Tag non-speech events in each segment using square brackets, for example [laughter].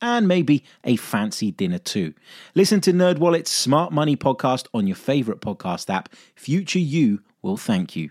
and maybe a fancy dinner too. Listen to NerdWallet's Smart Money podcast on your favorite podcast app. Future you will thank you.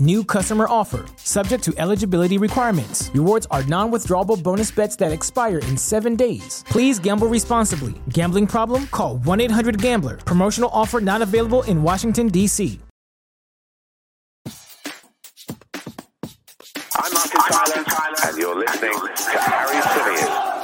New customer offer, subject to eligibility requirements. Rewards are non withdrawable bonus bets that expire in seven days. Please gamble responsibly. Gambling problem? Call 1 800 Gambler. Promotional offer not available in Washington, D.C. I'm Martin Tyler, and you're listening to Harry Symeou.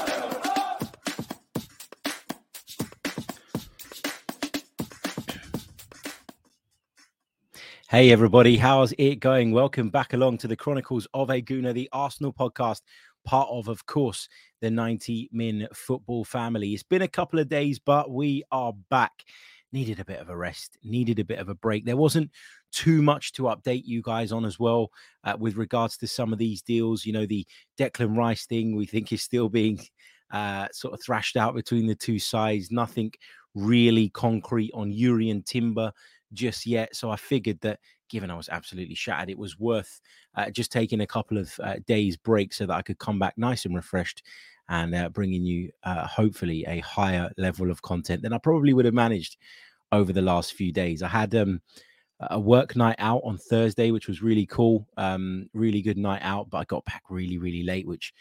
Hey, everybody, how's it going? Welcome back along to the Chronicles of a Gooner, the Arsenal podcast, part of, of course, the 90 Min football family. It's been a couple of days, but we are back. Needed a bit of a rest, needed a bit of a break. There wasn't too much to update you guys on as well uh, with regards to some of these deals. You know, the Declan Rice thing we think is still being uh, sort of thrashed out between the two sides. Nothing really concrete on Jurrien Timber just yet. So I figured that given I was absolutely shattered, it was worth uh, just taking a couple of uh, days break so that I could come back nice and refreshed and uh, bringing you uh, hopefully a higher level of content than I probably would have managed over the last few days. I had um, a work night out on Thursday, which was really cool, um, really good night out, but I got back really, really late, which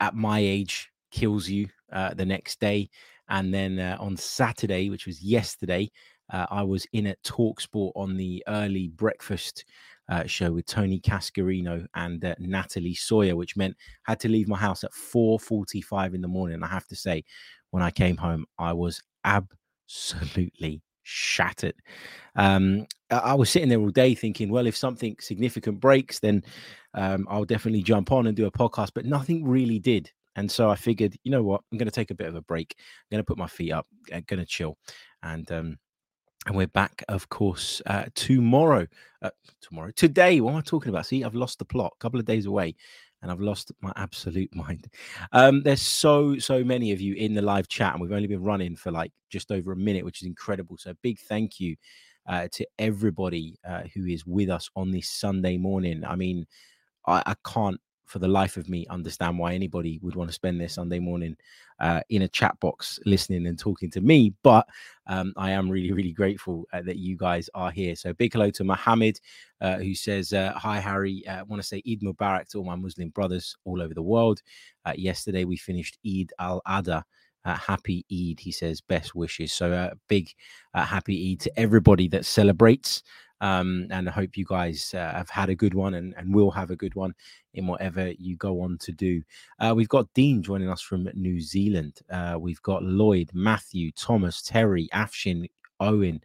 at my age kills you uh, the next day. And then uh, on Saturday, which was yesterday, uh, I was in at Talksport on the early breakfast uh, show with Tony Cascarino and uh, Natalie Sawyer, which meant I had to leave my house at 4:45 in the morning. I have to say, when I came home, I was absolutely shattered. Um, I was sitting there all day thinking, well, if something significant breaks, then um, I'll definitely jump on and do a podcast. But nothing really did. And so I figured, you know what? I'm going to take a bit of a break. I'm going to put my feet up, I'm going to chill. And um, and we're back, of course, uh, tomorrow. Uh, tomorrow, today. What am I talking about? See, I've lost the plot. A couple of days away, and I've lost my absolute [laughs] mind. Um, there's so so many of you in the live chat, and we've only been running for like just over a minute, which is incredible. So big thank you uh, to everybody uh, who is with us on this Sunday morning. I mean, I, I can't for the life of me understand why anybody would want to spend their Sunday morning uh, in a chat box listening and talking to me. But um, I am really, really grateful uh, that you guys are here. So big hello to Mohammed, uh, who says, uh, Hi, Harry. I want to say Eid Mubarak to all my Muslim brothers all over the world. Uh, yesterday, we finished Eid al Adha. Uh, happy Eid, he says, best wishes. So, uh, big uh, happy Eid to everybody that celebrates. Um, and I hope you guys uh, have had a good one and, and will have a good one in whatever you go on to do. Uh, we've got Dean joining us from New Zealand. Uh, we've got Lloyd, Matthew, Thomas, Terry, Afshin, Owen.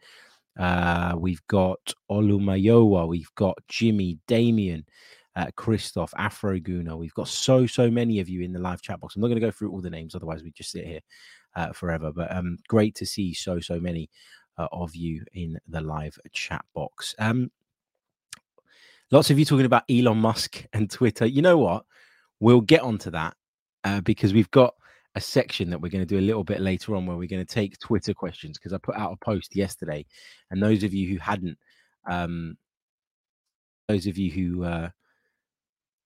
Uh, we've got Olumayowa. We've got Jimmy, Damien, uh, Christoph, Afroguna. We've got so, so many of you in the live chat box. I'm not going to go through all the names, otherwise, we just sit here uh, forever. But um, great to see so, so many uh, of you in the live chat box. Um, lots of you talking about Elon Musk [laughs] and Twitter. You know what? We'll get onto that uh, because we've got a section that we're going to do a little bit later on where we're going to take Twitter questions because I put out a post yesterday, and those of you who hadn't, um, those of you who uh,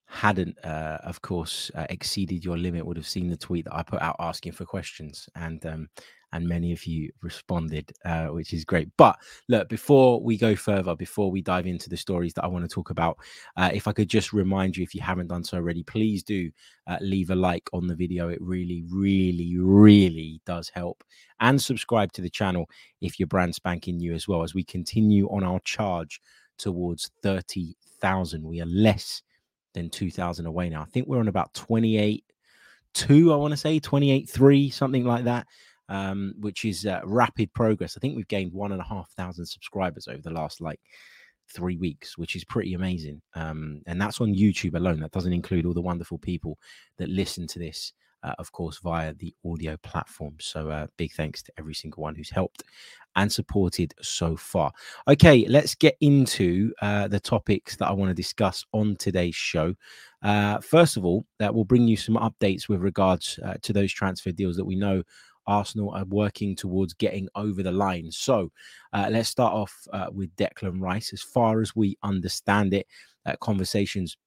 hadn't, uh, of course, uh, exceeded your limit would have seen the tweet that I put out asking for questions, and um, and many of you responded, uh, which is great. But look, before we go further, before we dive into the stories that I want to talk about, uh, if I could just remind you, if you haven't done so already, please do uh, leave a like on the video. It really, really, really does help. And subscribe to the channel if you're brand spanking new as well, as we continue on our charge towards 30,000. We are less than 2,000 away now. I think we're on about 28 2, I want to say 28 3, something like that, um, which is uh, rapid progress. I think we've gained one and a half thousand subscribers over the last like three weeks, which is pretty amazing. Um, and that's on YouTube alone. That doesn't include all the wonderful people that listen to this uh, of course, via the audio platform. So, uh, big thanks to every single one who's helped and supported so far. Okay, let's get into uh, the topics that I want to discuss on today's show. Uh, first of all, that will bring you some updates with regards uh, to those transfer deals that we know Arsenal are working towards getting over the line. So uh, let's start off uh, with Declan Rice. As far as we understand it, uh, conversations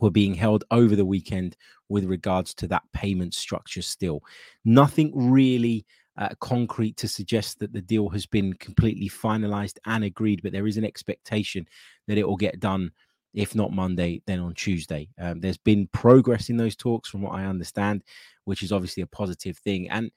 were being held over the weekend with regards to that payment structure still. Nothing really uh, concrete to suggest that the deal has been completely finalized and agreed, but there is an expectation that it will get done, if not Monday, then on Tuesday. Um, there's been progress in those talks, from what I understand, which is obviously a positive thing. And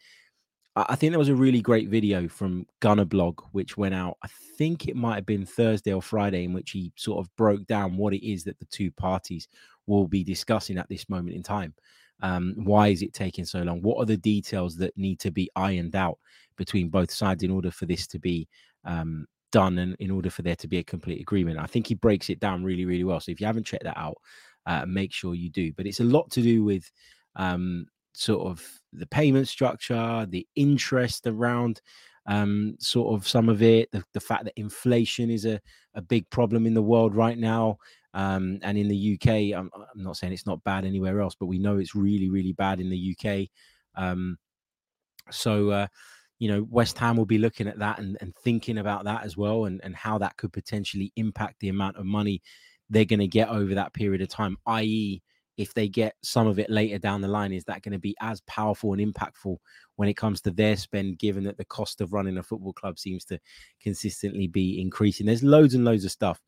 I think there was a really great video from Gunnerblog, which went out. I think it might have been Thursday or Friday, in which he sort of broke down what it is that the two parties will be discussing at this moment in time. Um, why is it taking so long? What are the details that need to be ironed out between both sides in order for this to be um, done and in order for there to be a complete agreement? I think he breaks it down really, really well. So if you haven't checked that out, uh, make sure you do. But it's a lot to do with um, sort of the payment structure, the interest around um, sort of some of it, the, the fact that inflation is a, a big problem in the world right now. Um, and in the UK, I'm, I'm, not saying it's not bad anywhere else, but we know it's really, really bad in the UK. Um, so, uh, you know, West Ham will be looking at that and, and thinking about that as well, and, and how that could potentially impact the amount of money they're going to get over that period of time, i.e., if they get some of it later down the line, is that going to be as powerful and impactful when it comes to their spend, given that the cost of running a football club seems to consistently be increasing? There's loads and loads of stuff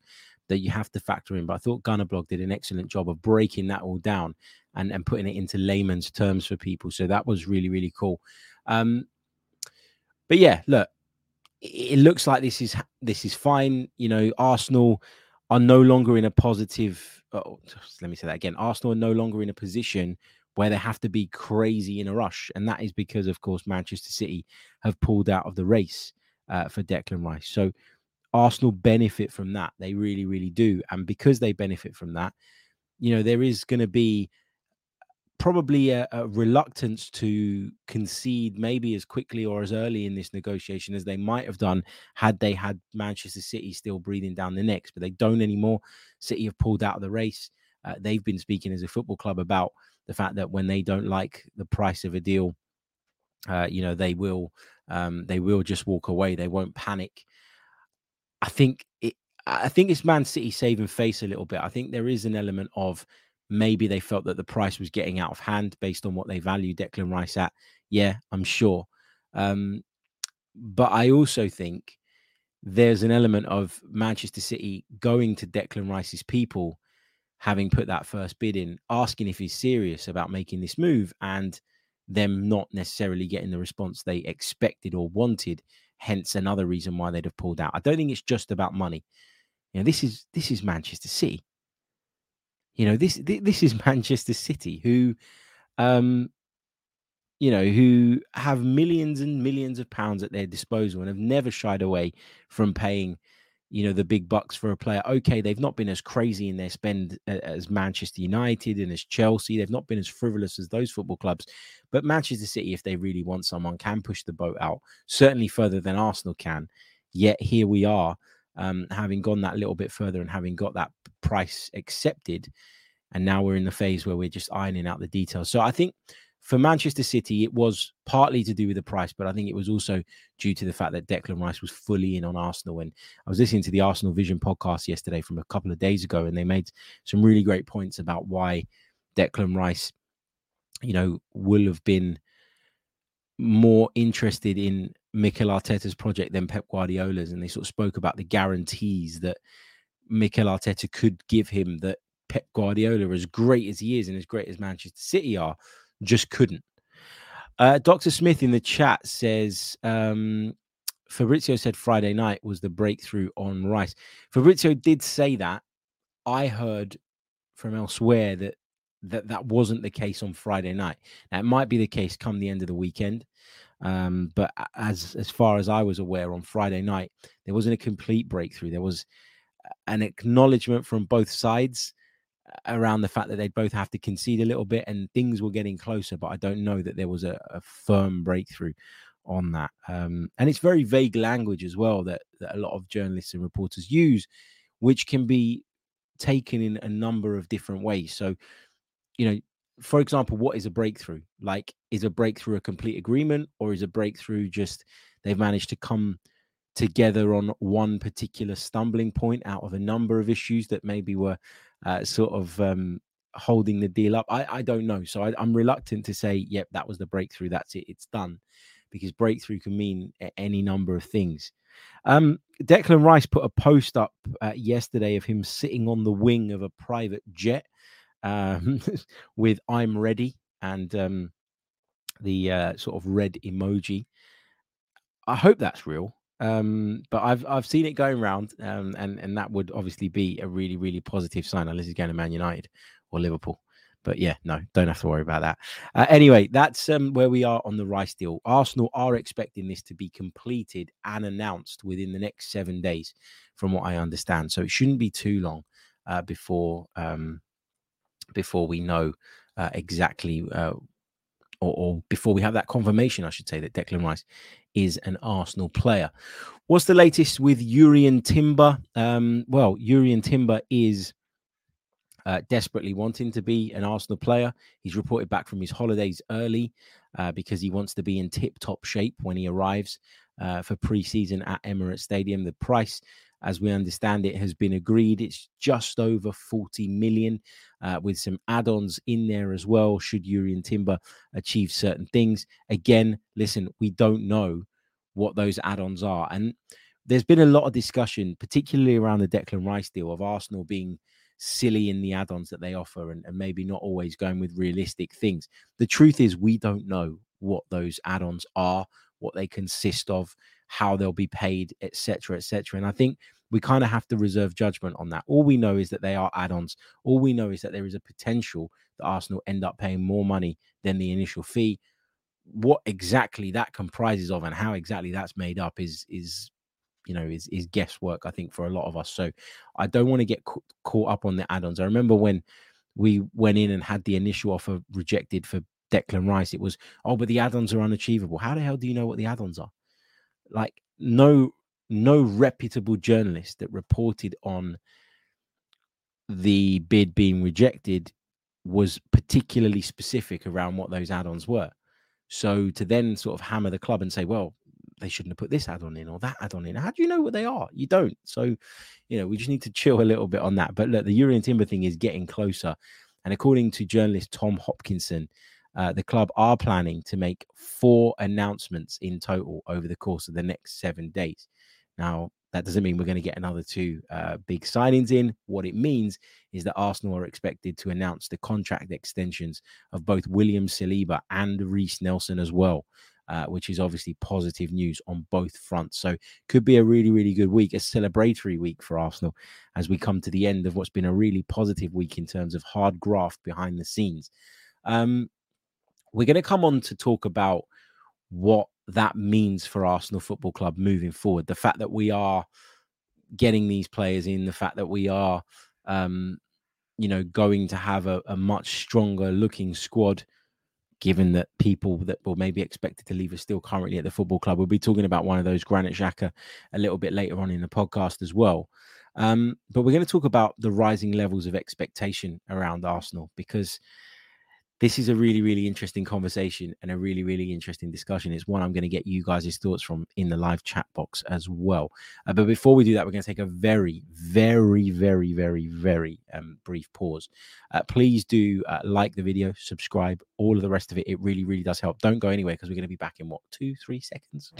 that you have to factor in. But I thought Gunnerblog did an excellent job of breaking that all down and, and putting it into layman's terms for people. So that was really, really cool. Um, but yeah, look, it looks like this is this is fine. You know, Arsenal are no longer in a positive oh, let me say that again. Arsenal are no longer in a position where they have to be crazy in a rush, and that is because, of course, Manchester City have pulled out of the race uh, for Declan Rice. So Arsenal benefit from that. They really, really do, and because they benefit from that, you know, there is going to be probably a, a, reluctance to concede maybe as quickly or as early in this negotiation as they might have done had they had Manchester City still breathing down the necks, but they don't anymore. City have pulled out of the race. Uh, they've been speaking as a football club about the fact that when they don't like the price of a deal, uh, you know they will um, they will just walk away. They won't panic. I think it. I think it's Man City saving face a little bit. I think there is an element of Maybe they felt that the price was getting out of hand based on what they value Declan Rice at. Yeah, I'm sure. Um, but I also think there's an element of Manchester City going to Declan Rice's people, having put that first bid in, asking if he's serious about making this move, and them not necessarily getting the response they expected or wanted. Hence, another reason why they'd have pulled out. I don't think it's just about money. You know, this is this is Manchester City. You know, this this is [laughs] Manchester City, who, um, you know, who have millions and millions of pounds at their disposal and have never shied away from paying, you know, the big bucks for a player. Okay, they've not been as crazy in their spend as Manchester United and as Chelsea. They've not been as frivolous as those football clubs. But Manchester City, if they really want someone, can push the boat out certainly further than Arsenal can. Yet here we are um, having gone that little bit further and having got that price accepted. And now we're in the phase where we're just ironing out the details. So I think for Manchester City, it was partly to do with the price, but I think it was also due to the fact that Declan Rice was fully in on Arsenal. And I was listening to the Arsenal Vision podcast yesterday from a couple of days ago, and they made some really great points about why Declan Rice, you know, will have been more interested in Mikel Arteta's project than Pep Guardiola's. And they sort of spoke about the guarantees that Mikel Arteta could give him that Pep Guardiola, as great as he is and as great as Manchester City are, just couldn't. Uh, Dr. Smith in the chat says um, Fabrizio said Friday night was the breakthrough on Rice. Fabrizio did say that. I heard from elsewhere that that that wasn't the case on Friday night. Now, it might be the case come the end of the weekend, um, but as as far as I was aware, on Friday night there wasn't a complete breakthrough. There was an acknowledgement from both sides around the fact that they'd both have to concede a little bit and things were getting closer, but I don't know that there was a, a firm breakthrough on that. Um, and it's very vague language as well that, that a lot of journalists and reporters use, which can be taken in a number of different ways. So, you know, for example, what is a breakthrough? Like, is a breakthrough a complete agreement, or is a breakthrough just they've managed to come together on one particular stumbling point out of a number of issues that maybe were uh, sort of um, holding the deal up. I, I don't know. So I, am reluctant to say, yep, that was the breakthrough. That's it. It's done. Because breakthrough can mean any number of things. Um, Declan Rice put a post up uh, yesterday of him sitting on the wing of a private jet um, [laughs] with "I'm ready" and um, the uh, sort of red emoji. I hope that's real. Um, but I've I've seen it going around, um, and and that would obviously be a really really positive sign unless he's going to Man United or Liverpool. But yeah, no, don't have to worry about that. Uh, anyway, that's um, where we are on the Rice deal. Arsenal are expecting this to be completed and announced within the next seven days, from what I understand. So it shouldn't be too long uh, before um, before we know uh, exactly uh, or, or, before we have that confirmation, I should say, that Declan Rice is an Arsenal player. What's the latest with Jurrien Timber? Um, well, Jurrien Timber is uh, desperately wanting to be an Arsenal player. He's reported back from his holidays early uh, because he wants to be in tip top shape when he arrives uh, for pre season at Emirates Stadium. The price as we understand it, has been agreed. It's just over 40 million uh, with some add ons in there as well, should Jurrien Timber achieve certain things. Again, listen, we don't know what those add ons are. And there's been a lot of discussion, particularly around the Declan Rice deal, of Arsenal being silly in the add ons that they offer and, and maybe not always going with realistic things. The truth is, we don't know what those add ons are, what they consist of how they'll be paid, etc., etc. And I think we kind of have to reserve judgment on that. All we know is that they are add-ons. All we know is that there is a potential that Arsenal end up paying more money than the initial fee. What exactly that comprises of and how exactly that's made up is is you know is is guesswork. I think for a lot of us. So I don't want to get ca- caught up on the add-ons. I remember when we went in and had the initial offer rejected for Declan Rice. It was oh, but the add-ons are unachievable. How the hell do you know what the add-ons are? Like no no reputable journalist that reported on the bid being rejected was particularly specific around what those add-ons were. So to then sort of hammer the club and say, well, they shouldn't have put this add-on in or that add-on in. How do you know what they are? You don't. So, you know, we just need to chill a little bit on that. But look, the Jurrien Timber thing is getting closer. And according to journalist Tom Hopkinson, uh, the club are planning to make four announcements in total over the course of the next seven days. Now, that doesn't mean we're going to get another two uh, big signings in. What it means is that Arsenal are expected to announce the contract extensions of both William Saliba and Reiss Nelson as well, uh, which is obviously positive news on both fronts. So, could be a really, really good week, a celebratory week for Arsenal as we come to the end of what's been a really positive week in terms of hard graft behind the scenes. Um, we're going to come on to talk about what that means for Arsenal Football Club moving forward. The fact that we are getting these players in, the fact that we are, um, you know, going to have a, a, much stronger looking squad, given that people that were maybe expected to leave are still currently at the football club. We'll be talking about one of those, Granit Xhaka, a little bit later on in the podcast as well. Um, but we're going to talk about the rising levels of expectation around Arsenal because this is a really, really interesting conversation and a really, really interesting discussion. It's one I'm going to get you guys' thoughts from in the live chat box as well. Uh, but before we do that, we're going to take a very, very, very, very, very um, brief pause. Uh, please do uh, like the video, subscribe, all of the rest of it. It really, really does help. Don't go anywhere because we're going to be back in what, two, three seconds?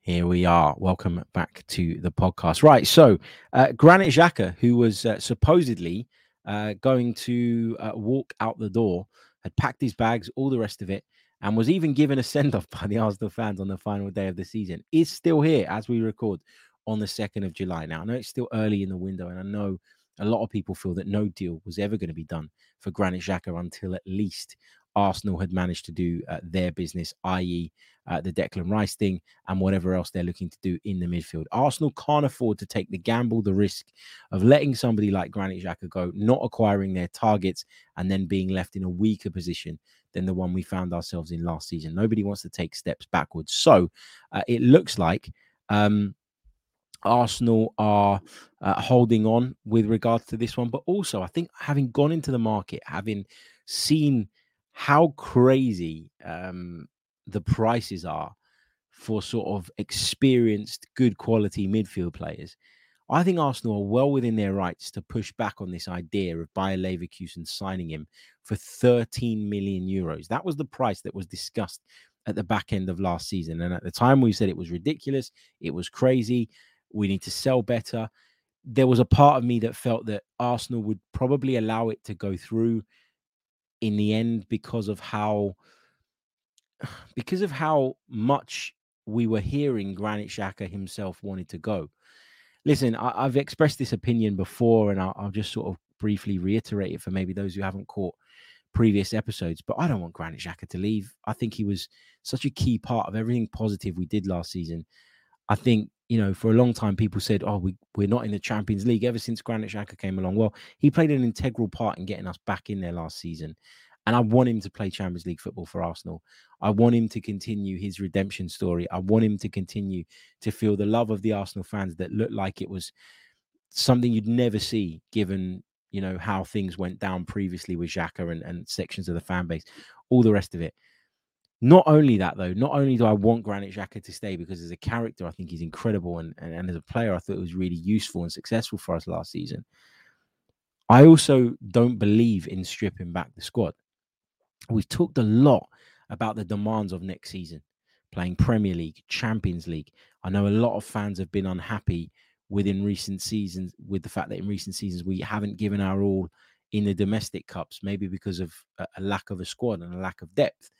Here we are. Welcome back to the podcast. Right. So, uh, Granit Xhaka, who was uh, supposedly uh, going to uh, walk out the door, had packed his bags, all the rest of it, and was even given a [laughs] send off by the Arsenal fans on the final day of the season, is still here as we record on the 2nd of July. Now, I know it's still early in the window, and I know a lot of people feel that no deal was ever going to be done for Granit Xhaka until at least Arsenal had managed to do uh, their business, i.e., uh, the Declan Rice thing and whatever else they're looking to do in the midfield. Arsenal can't afford to take the gamble, the risk of letting somebody like Granit Xhaka go, not acquiring their targets, and then being left in a weaker position than the one we found ourselves in last season. Nobody wants to take steps backwards. So uh, it looks like. Um, Arsenal are uh, holding on with regards to this one, but also I think having gone into the market, having seen how crazy um, the prices are for sort of experienced, good quality midfield players, I think Arsenal are well within their rights to push back on this idea of Bayer Leverkusen signing him for 13 million euros. That was the price that was discussed at the back end of last season. And at the time, we said it was ridiculous, it was crazy, we need to sell better. There was a part of me that felt that Arsenal would probably allow it to go through in the end because of how [sighs] because of how much we were hearing Granit Xhaka himself wanted to go. Listen, I, have expressed this opinion before, and I'll, I'll, just sort of briefly reiterate it for maybe those who haven't caught previous episodes. But I don't want Granit Xhaka to leave. I think he was such a key part of everything positive we did last season. I think you know, for a long time, people said, "Oh, we we're not in the Champions League." Ever since Granit Xhaka came along, well, he played an integral part in getting us back in there last season, and I want him to play Champions League football for Arsenal. I want him to continue his redemption story. I want him to continue to feel the love of the Arsenal fans that looked like it was something you'd never see, given you know how things went down previously with Xhaka and, and sections of the fan base, all the rest of it. Not only that, though, not only do I want Granit Xhaka to stay because as a character, I think he's incredible, and, and, and as a player, I thought it was really useful and successful for us last season. I also don't believe in stripping back the squad. We've talked a lot about the demands of next season, playing Premier League, Champions League. I know a lot of fans have been unhappy within recent seasons with the fact that in recent seasons we haven't given our all in the domestic cups, maybe because of a, lack of a squad and a lack of depth.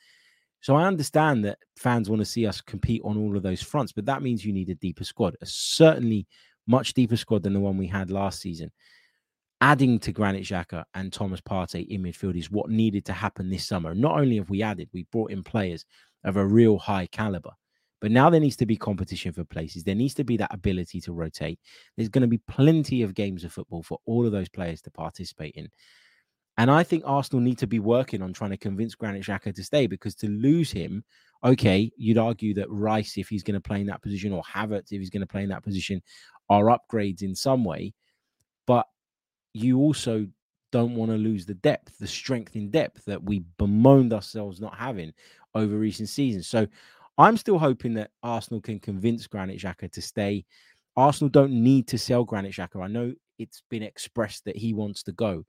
So I understand that fans want to see us compete on all of those fronts, but that means you need a deeper squad, a certainly much deeper squad than the one we had last season. Adding to Granit Xhaka and Thomas Partey in midfield is what needed to happen this summer. Not only have we added, we brought in players of a real high caliber, but now there needs to be competition for places. There needs to be that ability to rotate. There's going to be plenty of games of football for all of those players to participate in. And I think Arsenal need to be working on trying to convince Granit Xhaka to stay because to lose him, okay, you'd argue that Rice, if he's going to play in that position, or Havertz, if he's going to play in that position, are upgrades in some way. But you also don't want to lose the depth, the strength in depth that we bemoaned ourselves not having over recent seasons. So I'm still hoping that Arsenal can convince Granit Xhaka to stay. Arsenal don't need to sell Granit Xhaka. I know it's been expressed that he wants to go.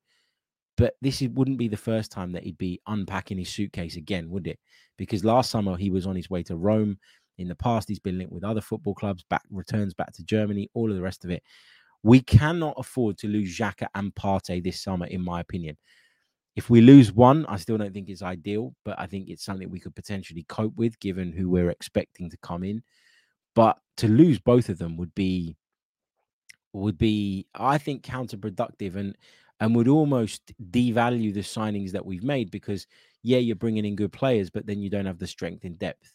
But this wouldn't be the first time that he'd be unpacking his suitcase again, would it? Because last summer he was on his way to Rome. In the past, he's been linked with other football clubs, back returns back to Germany, all of the rest of it. We cannot afford to lose Xhaka and Partey this summer, in my opinion. If we lose one, I still don't think it's ideal, but I think it's something we could potentially cope with given who we're expecting to come in. But to lose both of them would be would be, I think, counterproductive. And and would almost devalue the signings that we've made because yeah you're bringing in good players but then you don't have the strength in depth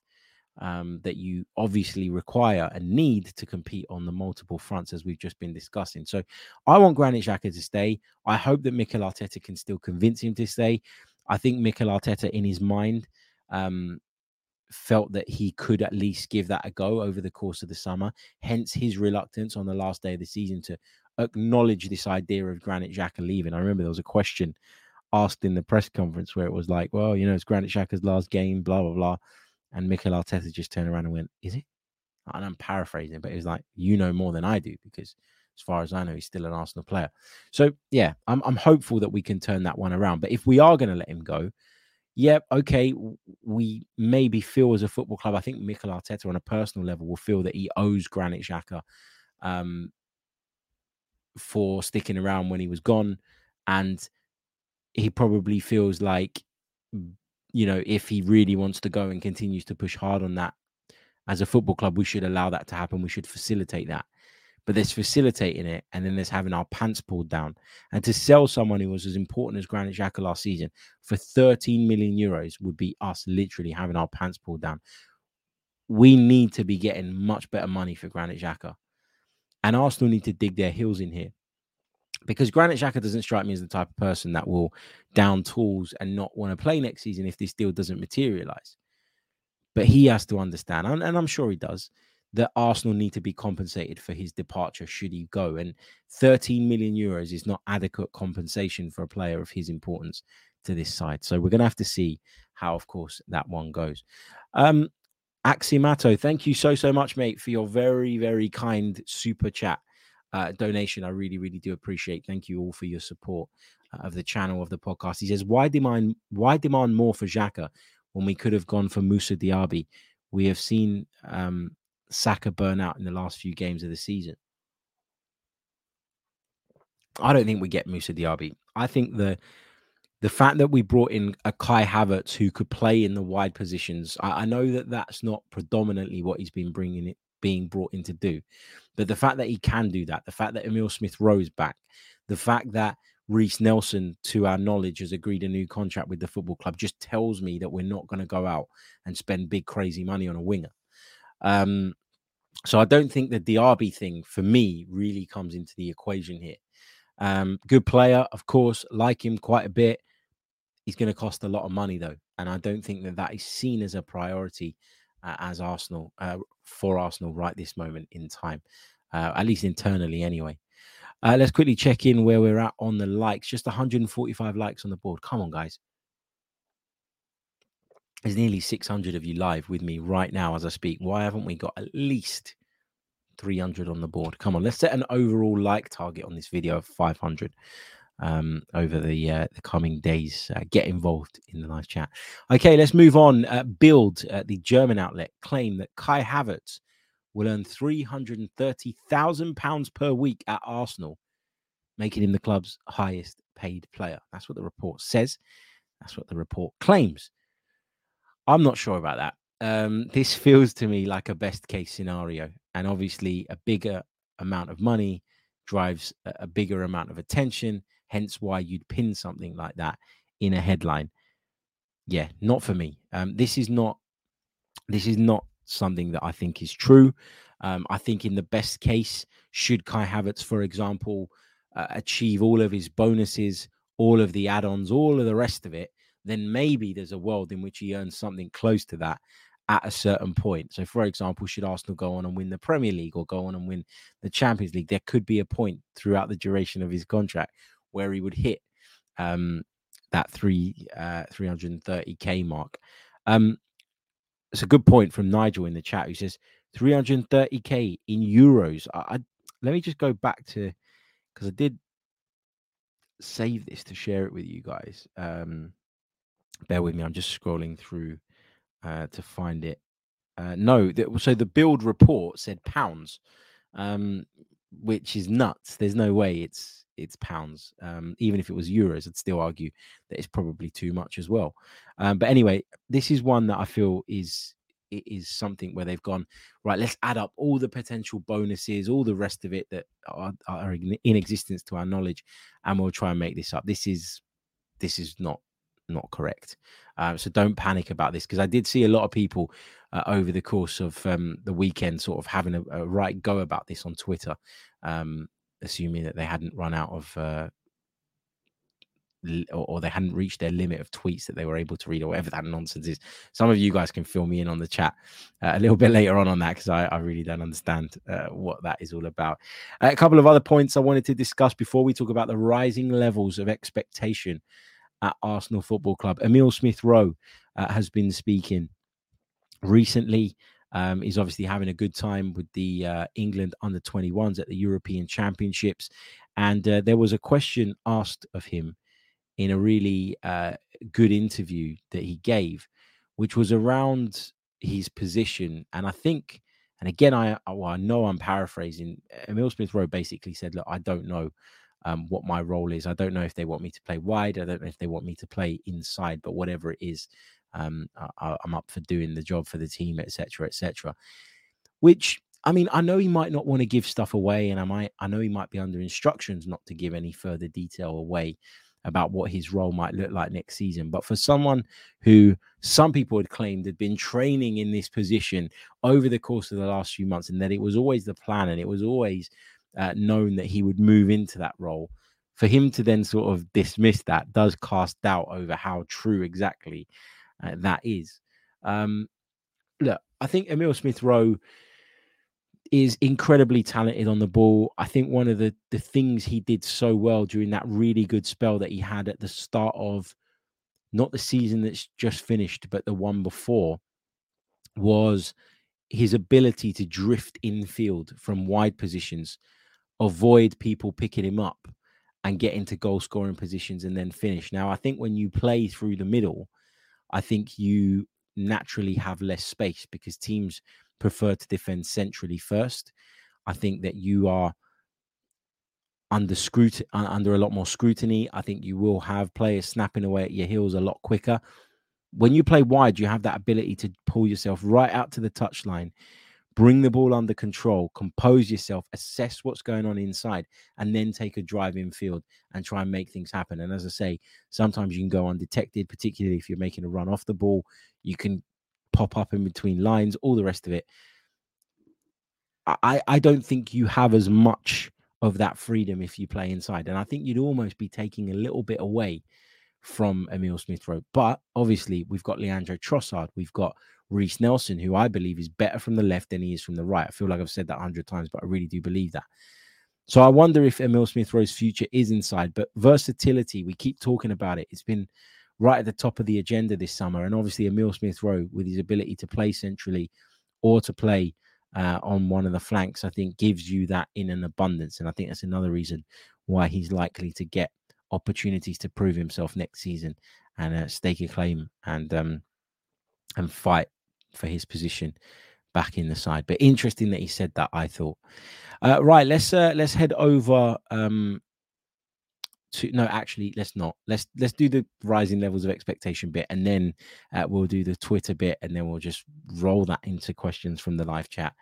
um, that you obviously require and need to compete on the multiple fronts as we've just been discussing. So I want Granit Xhaka to stay. I hope that Mikel Arteta can still convince him to stay. I think Mikel Arteta in his mind um, felt that he could at least give that a go over the course of the summer. Hence his reluctance on the last day of the season to acknowledge this idea of Granit Xhaka leaving. I remember there was a question asked in the press conference where it was like, well, you know, it's Granit Xhaka's last game, blah, blah, blah. And Mikel Arteta just turned around and went, is it? And I'm paraphrasing, but it was like, you know more than I do because as far as I know, he's still an Arsenal player. So yeah, I'm I'm hopeful that we can turn that one around. But if we are going to let him go, yeah, okay, we maybe feel as a football club. I think Mikel Arteta, on a personal level, will feel that he owes Granit Xhaka um, for sticking around when he was gone, and he probably feels like, you know, if he really wants to go and continues to push hard on that as a football club, we should allow that to happen. We should facilitate that but there's facilitating it and then there's having our pants pulled down. And to sell someone who was as important as Granit Xhaka last season for 13 million euros would be us literally having our pants pulled down. We need to be getting much better money for Granit Xhaka. And Arsenal need to dig their heels in here. Because Granit Xhaka doesn't strike me as the type of person that will down tools and not want to play next season if this deal doesn't materialize. But he has to understand, and, and I'm sure he does, that Arsenal need to be compensated for his departure should he go. And 13 million euros is not adequate compensation for a player of his importance to this side. So we're going to have to see how, of course, that one goes. Um, Aximato, thank you so, so much, mate, for your very, very kind super chat uh, donation. I really, really do appreciate. Thank you all for your support uh, of the channel of the podcast. He says, "Why demand? Why demand more for Xhaka when we could have gone for Moussa Diaby? We have seen um, Saka burnout in the last few games of the season. I don't think we get Moussa Diaby. I think the the fact that we brought in a Kai Havertz who could play in the wide positions, I, I, know that that's not predominantly what he's been bringing it, being brought in to do, but the fact that he can do that, the fact that Emil Smith Rowe back, the fact that Reiss Nelson, to our knowledge, has agreed a new contract with the football club, just tells me that we're not going to go out and spend big crazy money on a winger. Um, so I don't think the Diaby thing for me really comes into the equation here. Um, good player, of course, like him quite a bit. He's going to cost a lot of money though, and I don't think that that is seen as a priority as Arsenal uh, for Arsenal right this moment in time, uh, at least internally anyway. Uh, let's quickly check in where we're at on the likes. Just 145 likes on the board. Come on, guys. There's nearly 600 of you live with me right now as I speak. Why haven't we got at least 300 on the board? Come on, let's set an overall like target on this video of 500 um, over the uh, the coming days. Uh, get involved in the live chat. Okay, let's move on. Uh, Bild, uh, the German outlet, claim that Kai Havertz will earn 330,000 pounds per week at Arsenal, making him the club's highest paid player. That's what the report says. That's what the report claims. I'm not sure about that. Um, this [laughs] feels to me like a best case scenario, and obviously a bigger amount of money drives a, a bigger amount of attention. Hence, why you'd pin something like that in a headline. Yeah, not for me. Um, this is not. This is not something that I think is true. Um, I think in the best case, should Kai Havertz, for example, uh, achieve all of his bonuses, all of the add-ons, all of the rest of it, then maybe there's a world in which he earns something close to that at a certain point. So, for example, should Arsenal go on and win the Premier League or go on and win the Champions League, there could be a point throughout the duration of his contract where he would hit um, that three uh, 330k mark. Um, it's a good point from Nigel in the chat who says 330k in euros. I, I let me just go back to because I did save this to share it with you guys. Um, bear with me. I'm just scrolling through uh, to find it. Uh, no, so the Bild report said pounds, um, which is nuts. There's no way it's it's pounds. Um, even if it was euros, I'd still argue that it's probably too much as well. Um, but anyway, this is one that I feel is is something where they've gone right. Let's add up all the potential bonuses, all the rest of it that are, are in existence to our knowledge, and we'll try and make this up. This is this is not not correct. Uh, so don't panic about this because I did see a lot of people uh, over the course of um, the weekend sort of having a, a, right go about this on Twitter, um, assuming that they hadn't run out of uh, or, or, they hadn't reached their limit of tweets that they were able to read or whatever that nonsense is. Some of you guys can fill me in on the chat uh, a little bit [laughs] later on on that because I, I, really don't understand uh, what that is all about. Uh, a couple of other points I wanted to discuss before we talk about the rising levels of expectation at Arsenal Football Club. Emil Smith Rowe uh, has been speaking recently. Um, he's obviously having a good time with the uh, England under 21s at the European Championships. And uh, there was a question asked of him in a really uh, good interview that he gave, which was around his position. And I think, and again, I, well, I know I'm paraphrasing. Emil Smith Rowe basically said, Look, I don't know um, what my role is. I don't know if they want me to play wide. I don't know if they want me to play inside, but whatever it is, um, I, am up for doing the job for the team, etc., etc. Which I mean, I know he might not want to give stuff away, and I might, I know he might be under instructions not to give any further detail away about what his role might look like next season. But for someone who some people had claimed had been training in this position over the course of the last few months, and that it was always the plan and it was always uh, known that he would move into that role, for him to then sort of dismiss that does cast doubt over how true exactly uh, that is. Um, look, I think Emil Smith Rowe is incredibly talented on the ball. I think one of the the things he did so well during that really good spell that he had at the start of not the season that's just finished, but the one before was his ability to drift infield from wide positions, avoid people picking him up and get into goal scoring positions and then finish. Now, I think when you play through the middle, I think you naturally have less space because teams prefer to defend centrally first. I think that you are under scrutiny, under a lot more scrutiny. I think you will have players snapping away at your heels a lot quicker. When you play wide, you have that ability to pull yourself right out to the touchline, bring the ball under control, compose yourself, assess what's going on inside, and then take a drive in field and try and make things happen. And as I say, sometimes you can go undetected, particularly if you're making a run off the ball. You can pop up in between lines, all the rest of it. I, I don't think you have as much of that freedom if you play inside. And I think you'd almost be taking a little bit away from Emil Smith Rowe. But obviously, we've got Leandro Trossard, we've got Reiss Nelson, who I believe is better from the left than he is from the right. I feel like I've said that a hundred times, but I really do believe that. So I wonder if Emil Smith Rowe's future is inside, but versatility, we keep talking about it. It's been right at the top of the agenda this summer. And obviously, Emil Smith Rowe, with his ability to play centrally or to play uh, on one of the flanks, I think gives you that in an abundance. And I think that's another reason why he's likely to get opportunities to prove himself next season and uh, stake a claim and um, and fight for his position back in the side. But interesting that he said that. I thought. Uh, right, let's uh, let's head over um, to no actually let's not let's let's do the rising levels of expectation bit and then uh, we'll do the twitter bit and then we'll just roll that into questions from the live chat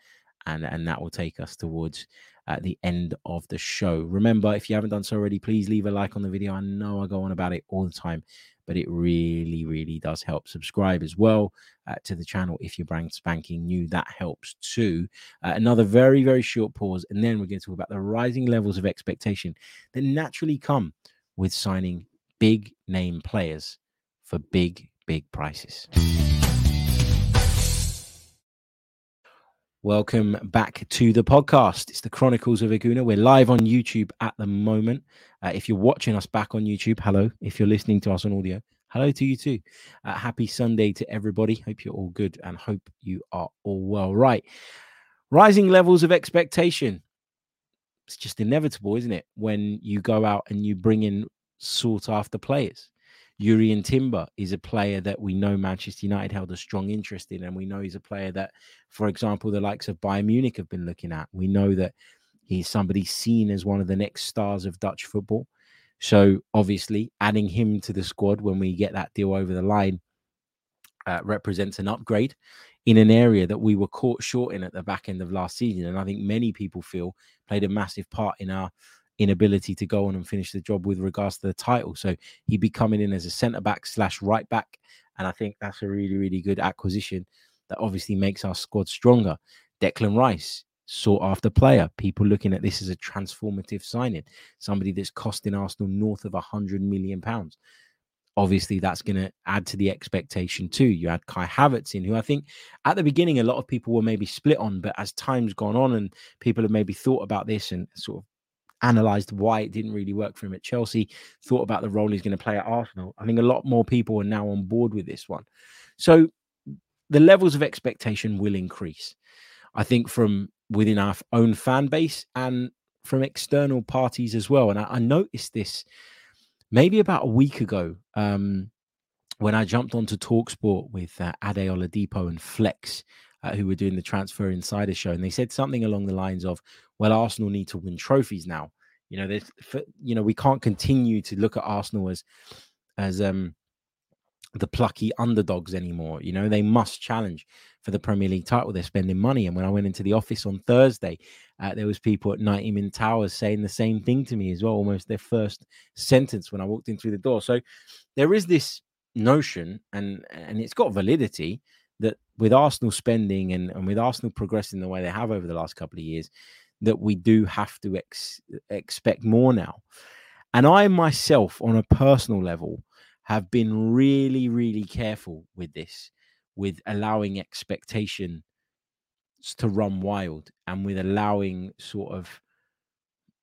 and and that will take us towards uh, the end of the show. Remember if you haven't done so already please leave a like on the video. I know i go on about it all the time but it really really does help. Subscribe as well uh, to the channel if you're brand spanking new. That helps too. Uh, another very very short pause and then we're going to talk about the rising levels of expectation that naturally come with signing big name players for big, big prices. Welcome back to the podcast. It's the Chronicles of a Gooner. We're live on YouTube at the moment. Uh, if you're watching us back on YouTube, hello. If you're listening to us on audio, hello to you too. Uh, happy Sunday to everybody. Hope you're all good and hope you are all well. Right. Rising levels of expectation it's just inevitable, isn't it? When you go out and you bring in sought after players. Jurrien Timber is a player that we know Manchester United held a strong interest in, and we know he's a player that, for example, the likes of Bayern Munich have been looking at. We know that he's somebody seen as one of the next stars of Dutch football. So obviously, adding him to the squad when we get that deal over the line uh, represents an upgrade in an area that we were caught short in at the back end of last season. And I think many people feel played a massive part in our inability to go on and finish the job with regards to the title. So he'd be coming in as a centre back slash right back. And I think that's a really, really good acquisition that obviously makes our squad stronger. Declan Rice, sought after player. People looking at this as a transformative signing, somebody that's costing Arsenal north of a hundred million pounds. Obviously, that's going to add to the expectation too. You had Kai Havertz in, who I think at the beginning a lot of people were maybe split on, but as time's gone on and people have maybe thought about this and sort of analyzed why it didn't really work for him at Chelsea, thought about the role he's going to play at Arsenal. I think a lot more people are now on board with this one. So the levels of expectation will increase. I think from within our own fan base and from external parties as well. And I, I noticed this maybe about a week ago um, when I jumped onto Talksport with uh, Ade Oladipo and Flex, uh, who were doing the Transfer Insider show, and they said something along the lines of, "Well, Arsenal need to win trophies now. You know, for, you know, we can't continue to look at Arsenal as, as um, the plucky underdogs anymore. You know, they must challenge for the Premier League title. They're spending money. And when I went into the office on Thursday, uh, there was people at 90 Min Towers saying the same thing to me as well, almost their first sentence when I walked in through the door. So there is this notion, and and it's got validity that with Arsenal spending and, and with Arsenal progressing the way they have over the last couple of years, that we do have to ex- expect more now. And I myself, on a personal level, have been really, really careful with this, with allowing expectation to run wild and with allowing sort of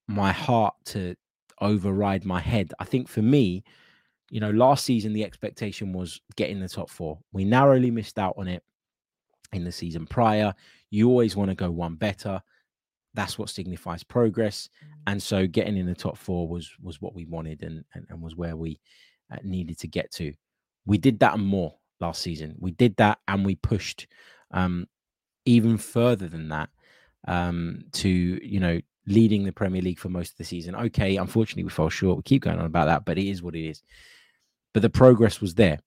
my heart to override my head. I think for me, you know, last season the expectation was getting the top four. We narrowly missed out on it in the season prior. You always want to go one better. That's what signifies progress. Mm. And so getting in the top four was was what we wanted and, and, and was where we uh, needed to get to. We did that and more last season. We did that and we pushed um, even further than that um, to, you know, leading the Premier League for most of the season. Okay, unfortunately, we fell short. We keep going on about that, but it is what it is. But the progress was there.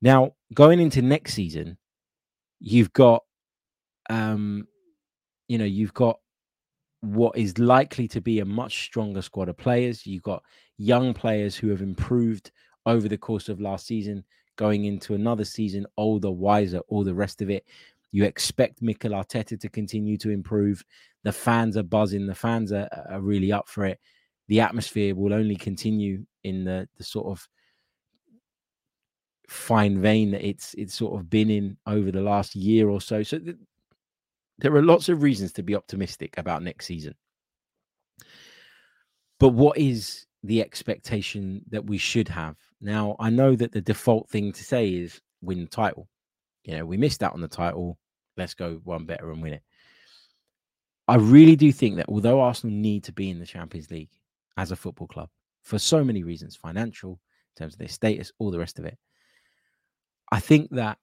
Now, going into next season, you've got, um, you know, you've got what is likely to be a much stronger squad of players. You've got young players who have improved over the course of last season, going into another season, older, wiser, all the rest of it. You expect Mikel Arteta to continue to improve. The fans are buzzing. The fans are, are really up for it. The atmosphere will only continue in the, the sort of fine vein that it's it's sort of been in over the last year or so. So th- there are lots of reasons to be optimistic about next season. But what is the expectation that we should have? Now, I know that the default thing to say is win the title. You know, we missed out on the title. Let's go one better and win it. I really do think that although Arsenal need to be in the Champions League as a football club for so many reasons financial, in terms of their status, all the rest of it, I think that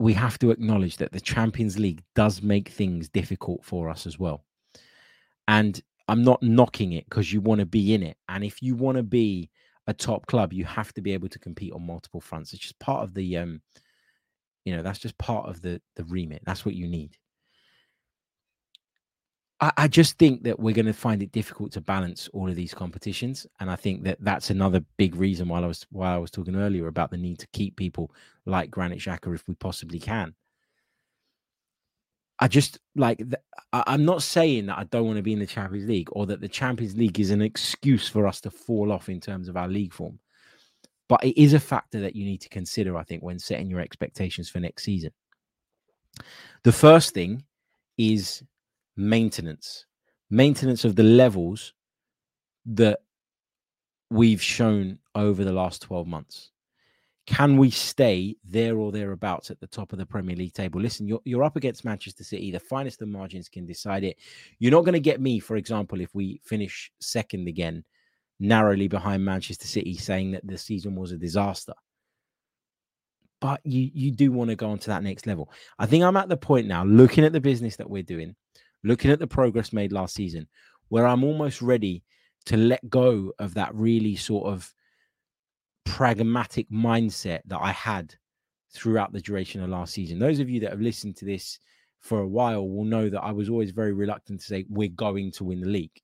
we have to acknowledge that the Champions League does make things difficult for us as well. And I'm not knocking it because you want to be in it. And if you want to be a top club, you have to be able to compete on multiple fronts. It's just part of the um, you know, that's just part of the the remit. That's what you need. I, I just think that we're going to find it difficult to balance all of these competitions, and I think that that's another big reason why I was why I was talking earlier about the need to keep people like Granit Xhaka if we possibly can. I just like I'm not saying that I don't want to be in the Champions League or that the Champions League is an excuse for us to fall off in terms of our league form. But it is a factor that you need to consider, I think, when setting your expectations for next season. The first thing is maintenance, maintenance of the levels that we've shown over the last 12 months. Can we stay there or thereabouts at the top of the Premier League table? Listen, you're, you're up against Manchester City. The finest of margins can decide it. You're not going to get me, for example, if we finish second again, narrowly behind Manchester City, saying that the season was a disaster. But you you do want to go on to that next level. I think I'm at the point now, looking at the business that we're doing, looking at the progress made last season, where I'm almost ready to let go of that really sort of pragmatic mindset that I had throughout the duration of last season. Those of you that have listened to this for a while will know that I was always very reluctant to say we're going to win the league.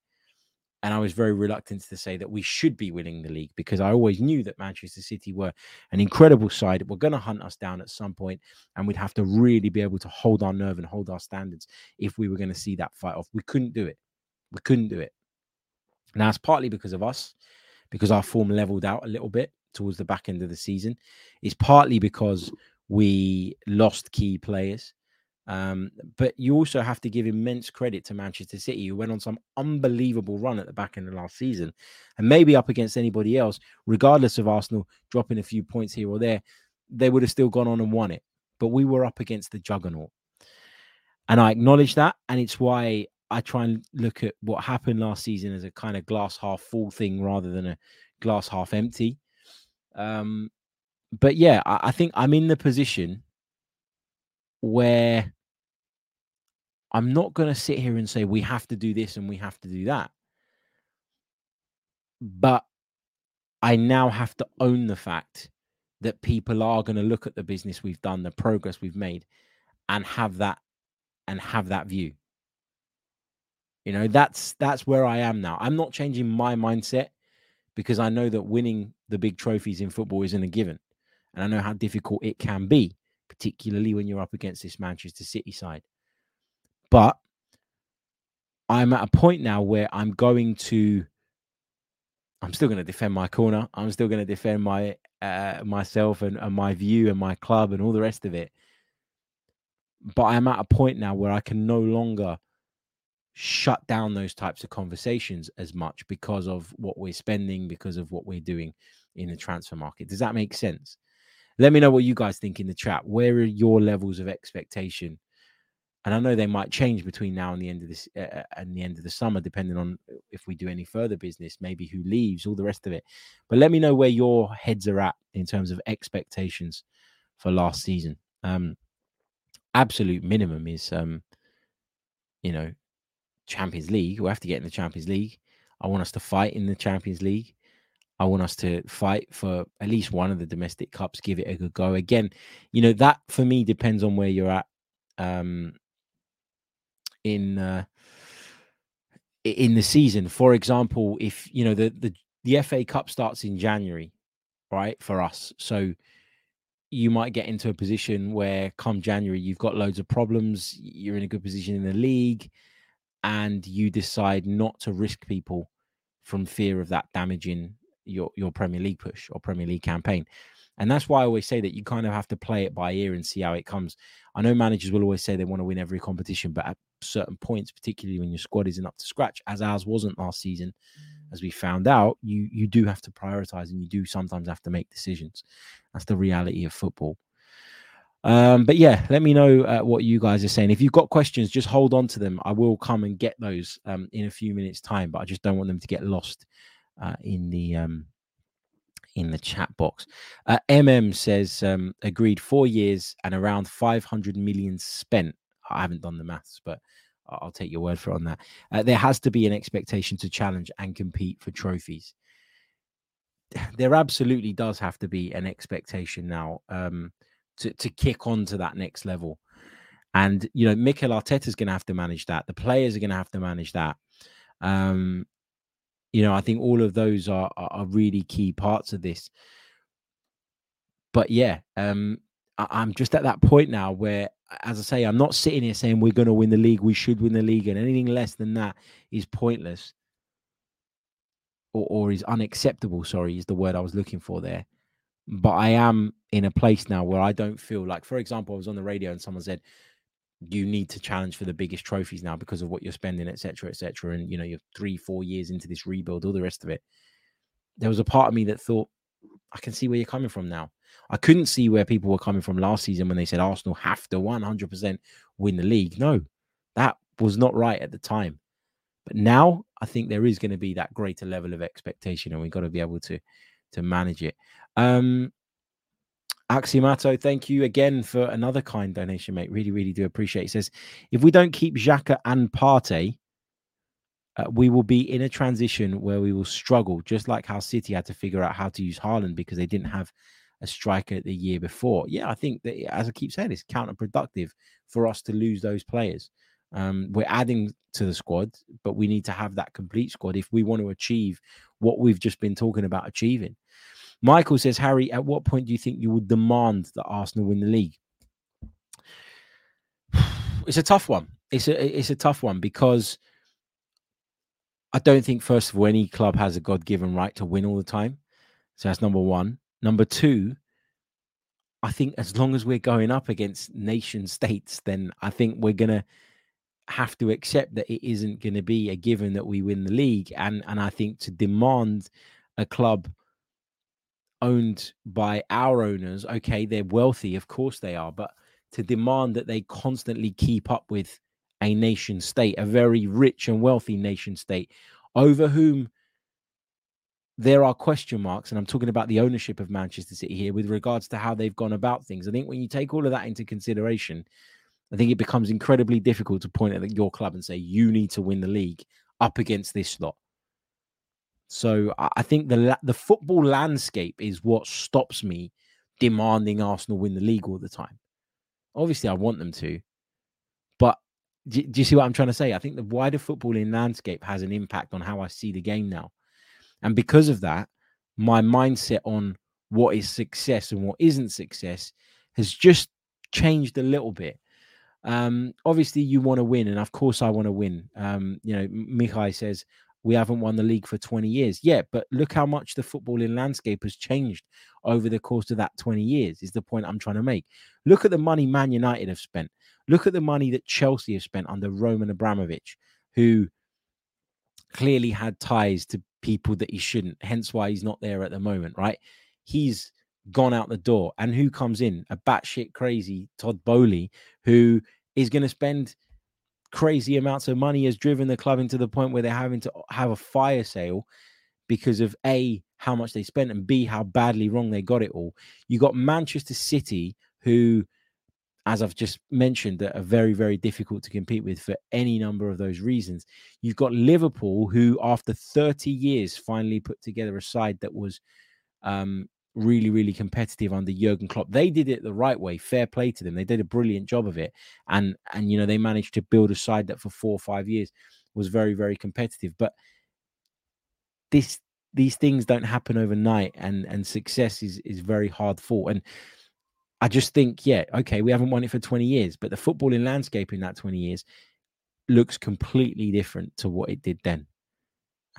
And I was very reluctant to say that we should be winning the league because I always knew that Manchester City were an incredible side We're going to hunt us down at some point, and we'd have to really be able to hold our nerve and hold our standards if we were going to see that fight off. We couldn't do it. We couldn't do it. Now, it's partly because of us, because our form leveled out a little bit towards the back end of the season. It's partly because we lost key players. Um, but you also have to give immense credit to Manchester City, who went on some unbelievable run at the back end of last season, and maybe up against anybody else, regardless of Arsenal dropping a few points here or there, they would have still gone on and won it. But we were up against the juggernaut, and I acknowledge that, and it's why I try and look at what happened last season as a kind of glass half full thing rather than a glass half empty. Um, but yeah, I, I think I'm in the position where I'm not going to sit here and say we have to do this and we have to do that. But I now have to own the fact that people are going to look at the business we've done, the progress we've made, and have that and have that view. You know, that's that's where I am now. I'm not changing my mindset because I know that winning the big trophies in football isn't a given. And I know how difficult it can be, particularly when you're up against this Manchester City side. But I'm at a point now where I'm going to I'm still going to defend my corner. I'm still going to defend my uh, myself and, and my view and my club and all the rest of it. But I'm at a point now where I can no longer shut down those types of conversations as much because of what we're spending, because of what we're doing in the transfer market. Does that make sense? Let me know what you guys think in the chat. Where are your levels of expectation and I know they might change between now and the end of this uh, and the end of the summer, depending on if we do any further business, maybe who leaves, all the rest of it. But let me know where your heads are at in terms of expectations for last season. Um, absolute minimum is, um, you know, Champions League. We have to get in the Champions League. I want us to fight in the Champions League. I want us to fight for at least one of the domestic cups, give it a good go. Again, you know, that for me depends on where you're at um, in uh, in the season. For example, if you know the the the FA Cup starts in January, right? For us, so you might get into a position where come January you've got loads of problems. You're in a good position in the league, and you decide not to risk people from fear of that damaging your your Premier League push or Premier League campaign. And that's why I always say that you kind of have to play it by ear and see how it comes. I know managers will always say they want to win every competition, but at certain points, particularly when your squad isn't up to scratch, as ours wasn't last season, as we found out, you you do have to prioritize and you do sometimes have to make decisions. That's the reality of football. Um, but yeah, let me know uh, what you guys are saying. If you've got questions, just hold on to them. I will come and get those um, in a few minutes' time, but I just don't want them to get lost uh, in the um, in the chat box. Uh, MM says, um, agreed four years and around 500 million spent. I haven't done the maths, but I'll take your word for it on that. Uh, there has to be an expectation to challenge and compete for trophies. [sighs] There absolutely does have to be an expectation now um, to, to kick on to that next level. And, you know, Mikel Arteta is going to have to manage that. The players are going to have to manage that. Um, you know, I think all of those are, are really key parts of this. But yeah, um, I, I'm just at that point now where, as I say, I'm not sitting here saying we're going to win the league, we should win the league, and anything less than that is pointless or, or is unacceptable. Sorry, is the word I was looking for there. But I am in a place now where I don't feel like, for example, I was on the radio and someone said, you need to challenge for the biggest trophies now because of what you're spending, etc., etc. And you know, you're three, four years into this rebuild, all the rest of it. There was a part of me that thought, I can see where you're coming from now. I couldn't see where people were coming from last season when they said Arsenal have to 100% win the league. No, that was not right at the time. But now I think there is going to be that greater level of expectation, and we've got to be able to to manage it. Um, Aximato, thank you again for another kind donation, mate. Really, really do appreciate it. Says, if we don't keep Xhaka and Partey, uh, we will be in a transition where we will struggle, just like how City had to figure out how to use Haaland because they didn't have a striker the year before. Yeah, I think that, as I keep saying, it's counterproductive for us to lose those players. Um, we're adding to the squad, but we need to have that complete squad if we want to achieve what we've just been talking about achieving. Michael says, Harry, at what point do you think you would demand that Arsenal win the league? [sighs] It's a tough one. It's a it's a tough one because I don't think, first of all, any club has a God given right to win all the time. So that's number one. Number two, I think as long as we're going up against nation [laughs] states, then I think we're gonna have to accept that it isn't going to be a given that we win the league, and and I think to demand a club owned by our owners, okay, they're wealthy, of course they are, but to demand that they constantly keep up with a nation state, a very rich and wealthy nation state, over whom there are question marks, and I'm talking about the ownership of Manchester City here with regards to how they've gone about things. I think when you take all of that into consideration, I think it becomes incredibly difficult to point at your club and say you need to win the league up against this lot. So I think the the football landscape is what stops me demanding Arsenal win the league all the time. Obviously, I want them to, but do, do you see what I'm trying to say? I think the wider footballing landscape has an impact on how I see the game now, and because of that, my mindset on what is success and what isn't success has just changed a little bit. Um, obviously, you want to win, and of course, I want to win. Um, you know, Mihai says we haven't won the league for 20 years. Yeah, but look how much the footballing landscape has changed over the course of that 20 years, is the point I'm trying to make. Look at the money Man United have spent. Look at the money that Chelsea have spent under Roman Abramovich, who clearly had ties to people that he shouldn't, hence why he's not there at the moment, right? He's gone out the door. And who comes in? A batshit crazy Todd Boehly, who is going to spend crazy amounts of money has driven the club into the point where they're having to have a fire sale because of a how much they spent and b how badly wrong they got it all. You got manchester city who as i've just mentioned that are very very difficult to compete with for any number of those reasons. You've got liverpool who after 30 years finally put together a side that was um, really, really competitive under Jurgen Klopp. They did it the right way. Fair play to them. They did a brilliant job of it, and and you know they managed to build a side that for four or five years was very, very competitive. But this these things don't happen overnight, and and success is is very hard fought. And I just think, yeah, okay, we haven't won it for twenty years, but the footballing landscape in that twenty years looks completely different to what it did then.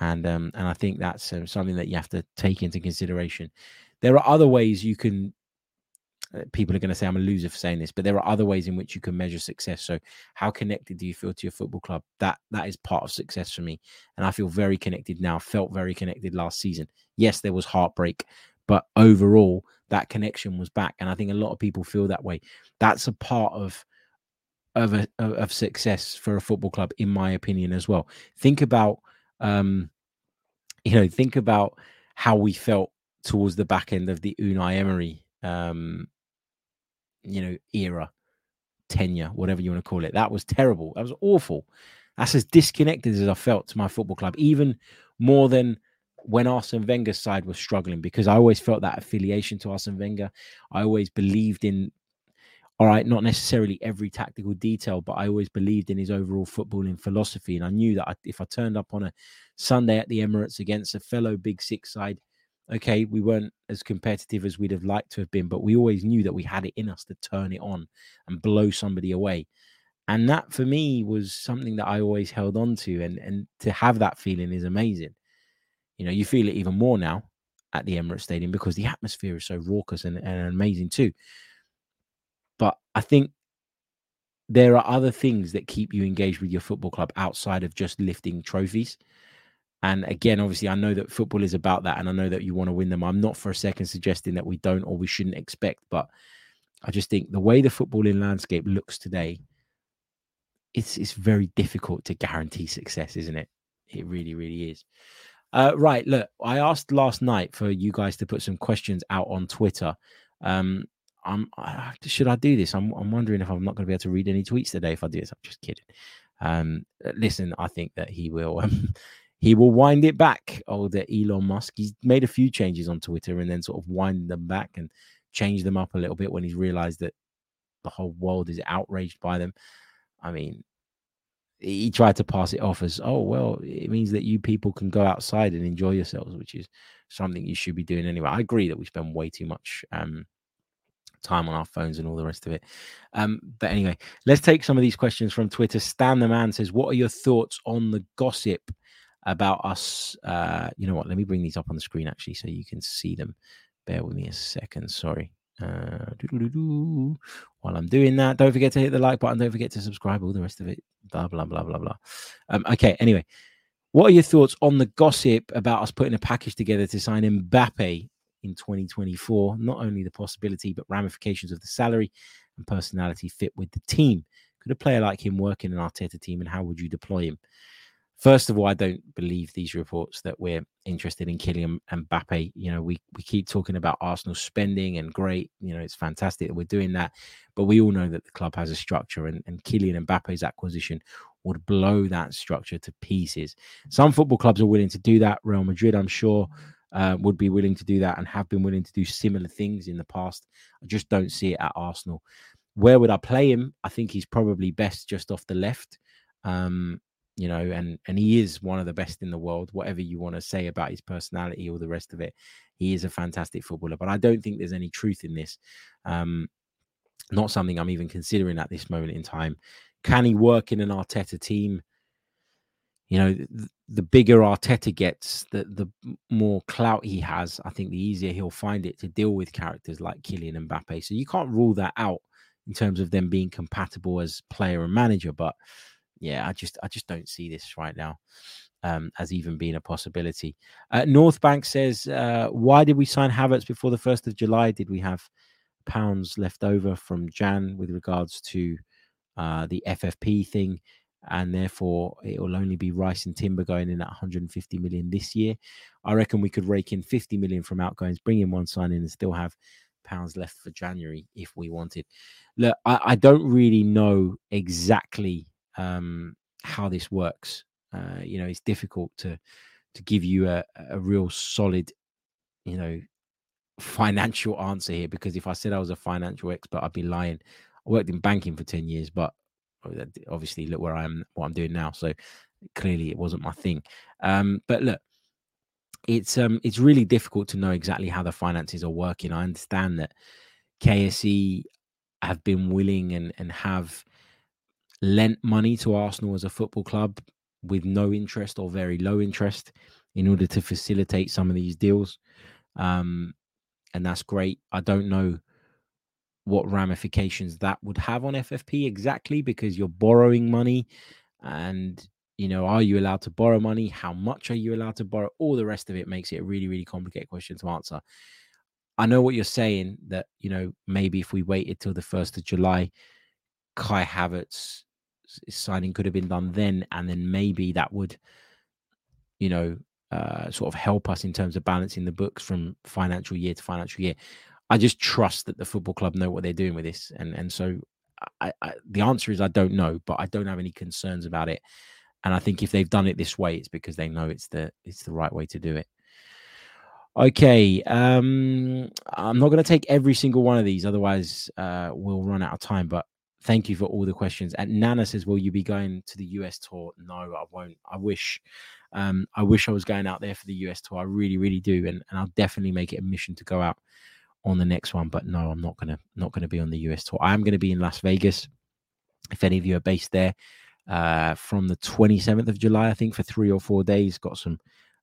And um, and I think that's uh, something that you have to take into consideration. There are other ways you can. Uh, people are going to say I'm a loser for saying this, but there are other ways in which you can measure success. So, how connected do you feel to your football club? That that is part of success for me, and I feel very connected now. Felt very connected last season. Yes, there was heartbreak, but overall, that connection was back, and I think a lot of people feel that way. That's a part of of a, of success for a football club, in my opinion, as well. Think about, um, you know, think about how we felt towards the back end of the Unai Emery, um, you know, era, tenure, whatever you want to call it. That was terrible. That was awful. That's as disconnected as I felt to my football club, even more than when Arsene Wenger's side was struggling, because I always felt that affiliation to Arsene Wenger. I always believed in, all right, not necessarily every tactical detail, but I always believed in his overall footballing philosophy. And I knew that if I turned up on a Sunday at the Emirates against a fellow Big Six side, okay, we weren't as competitive as we'd have liked to have been, but we always knew that we had it in us to turn it on and blow somebody away. And that for me was something that I always held on to. And, and to have that feeling is amazing. You know, you feel it even more now at the Emirates Stadium because the atmosphere is so raucous and, and amazing too. But I think there are other things that keep you engaged with your football club outside of just lifting trophies. And again, obviously, I know that football is about that, and I know that you want to win them. I'm not for a second suggesting that we don't or we shouldn't expect, but I just think the way the footballing landscape looks today, it's it's very difficult to guarantee success, isn't it? It really, really is. Uh, right, look, I asked last night for you guys to put some questions out on Twitter. Um, I'm I, should I do this? I'm I'm wondering if I'm not going to be able to read any tweets today if I do this. I'm just kidding. Um, listen, I think that he will. [laughs] Um, he will wind it back. Oh, the Elon Musk. He's made a few changes on Twitter and then sort of wind them back and change them up a little bit when he's realized that the whole world is outraged by them. I mean, he tried to pass it off as, oh, well, it means that you people can go outside and enjoy yourselves, which is something you should be doing anyway. I agree that we spend way too much um, time on our phones and all the rest of it. Um, but anyway, let's take some of these questions from Twitter. Stan the man says, What are your thoughts on the gossip about us? Uh, you know what? Let me bring these up on the screen actually so you can see them. Bear with me a second. Sorry. Uh, while I'm doing that, don't forget to hit the like button. Don't forget to subscribe. All the rest of it. Blah blah blah blah blah. Um, okay. Anyway, what are your thoughts on the gossip about us putting a package together to sign Mbappe in 2024? Not only the possibility, but ramifications of the salary and personality fit with the team. Could a player like him work in an Arteta team, and how would you deploy him? First of all, I don't believe these reports that we're interested in Kylian Mbappe. You know, we we keep talking about Arsenal spending and great. You know, it's fantastic that we're doing that, but we all know that the club has a structure, and and Kylian Mbappe's acquisition would blow that structure to pieces. Some football clubs are willing to do that. Real Madrid, I'm sure, uh, would be willing to do that and have been willing to do similar things in the past. I just don't see it at Arsenal. Where would I play him? I think he's probably best just off the left. Um, you know, and and he is one of the best in the world. Whatever you want to say about his personality or the rest of it, he is a fantastic footballer. But I don't think there's any truth in this. Um, not something I'm even considering at this moment in time. Can he work in an Arteta team? You know, the, the bigger Arteta gets, the the more clout he has. I think the easier he'll find it to deal with characters like Kylian Mbappe. So you can't rule that out in terms of them being compatible as player and manager, but yeah, I just I just don't see this right now um, as even being a possibility. Uh, North Bank says, uh, why did we sign Havertz before the first of July? Did we have pounds left over from Jan with regards to uh, the FFP thing? And therefore, it will only be Rice and Timber going in at 150 million this year. I reckon we could rake in 50 million from outgoings, bring in one sign in, and still have pounds left for January if we wanted. Look, I, I don't really know exactly um, how this works. Uh, you know, it's difficult to to give you a, a real solid, you know, financial answer here because if I said I was a financial expert, I'd be lying. I worked in banking for 10 years, but uh, obviously look where I am, what I'm doing now. So clearly it wasn't my thing. Um, but look, it's um it's really difficult to know exactly how the finances are working. I understand that KSE have been willing and and have lent money to Arsenal as a football club with no interest or very low interest in order to facilitate some of these deals. Um, and that's great. I don't know what ramifications that would have on FFP exactly because you're borrowing money and you know are you allowed to borrow money how much are you allowed to borrow all the rest of it makes it a really really complicated question to answer i know what you're saying that you know maybe if we waited till the 1st of july kai havertz signing could have been done then, and then maybe that would, you know, uh, sort of help us in terms of balancing the books from financial year to financial year. I just trust that the football club know what they're doing with this, and and so I, I, the answer is I don't know, but I don't have any concerns about it. And I think if they've done it this way, it's because they know it's the it's the right way to do it. Okay, um, I'm not going to take every single one of these, otherwise uh, we'll run out of time. But thank you for all the questions. And Nana says, "Will you be going to the US tour?" No, I won't. I wish, um, I wish I was going out there for the US tour. I really, really do, and, and I'll definitely make it a mission to go out on the next one. But no, I'm not gonna not gonna be on the US tour. I am gonna be in Las Vegas. If any of you are based there, uh, from the 27th of July, I think for three or four days. Got some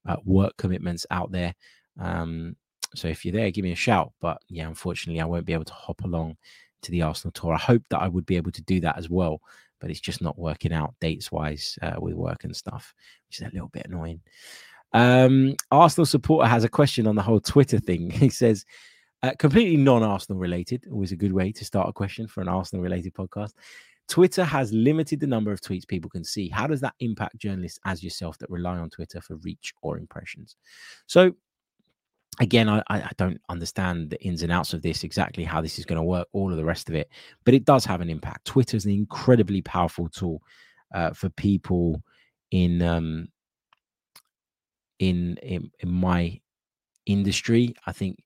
uh, work commitments out there. Um, so if you're there, give me a shout. But yeah, unfortunately, I won't be able to hop along to the Arsenal tour. I hope that I would be able to do that as well, but it's just not working out dates wise uh, with work and stuff, which is a little bit annoying. Um, Arsenal supporter has a question on the whole Twitter thing. [laughs] He says, uh, completely non Arsenal related, always a good way to start a question for an Arsenal related podcast. Twitter has limited the number of tweets people can see. How does that impact journalists as yourself that rely on Twitter for reach or impressions? So, again, I, I don't understand the ins and outs of this, exactly how this is going to work, all of the rest of it, but it does have an impact. Twitter is an incredibly powerful tool uh, for people in, um, in in in my industry. I think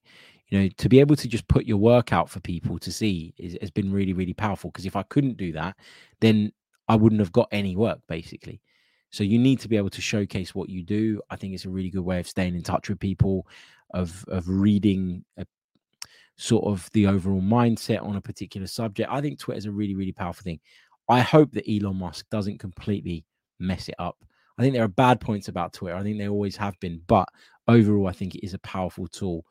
you know to be able to just put your work out for people to see is, has been really really powerful. Because if I couldn't do that, then I wouldn't have got any work basically. So you need to be able to showcase what you do. I think it's a really good way of staying in touch with people, of of reading a, sort of the overall mindset on a particular subject. I think Twitter is a really really powerful thing. I hope that Elon Musk doesn't completely mess it up. I think there are bad points about Twitter. I think they always have been, but overall, I think it is a powerful tool,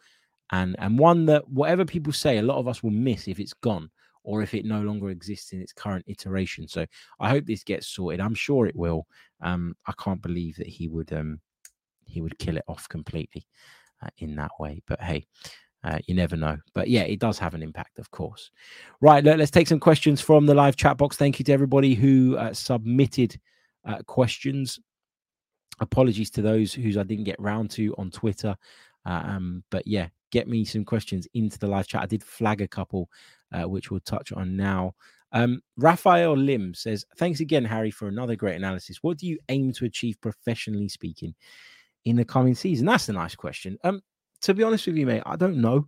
and and one that whatever people say, a lot of us will miss if it's gone or if it no longer exists in its current iteration. So I hope this gets sorted. I'm sure it will. Um, I can't believe that he would um, he would kill it off completely uh, in that way. But hey, uh, you never know. But yeah, it does have an impact, of course. Right, let, us take some questions from the live chat box. Thank you to everybody who uh, submitted uh, questions. Apologies to those whose I didn't get round to on Twitter. Uh, um, but yeah, get me some questions into the live chat. I did flag a couple uh, which we'll touch on now. Um, Raphael Lim says, Thanks again, Harry, for another great analysis. What do you aim to achieve professionally speaking in the coming season? That's a nice question. Um, to be honest with you, mate, I don't know.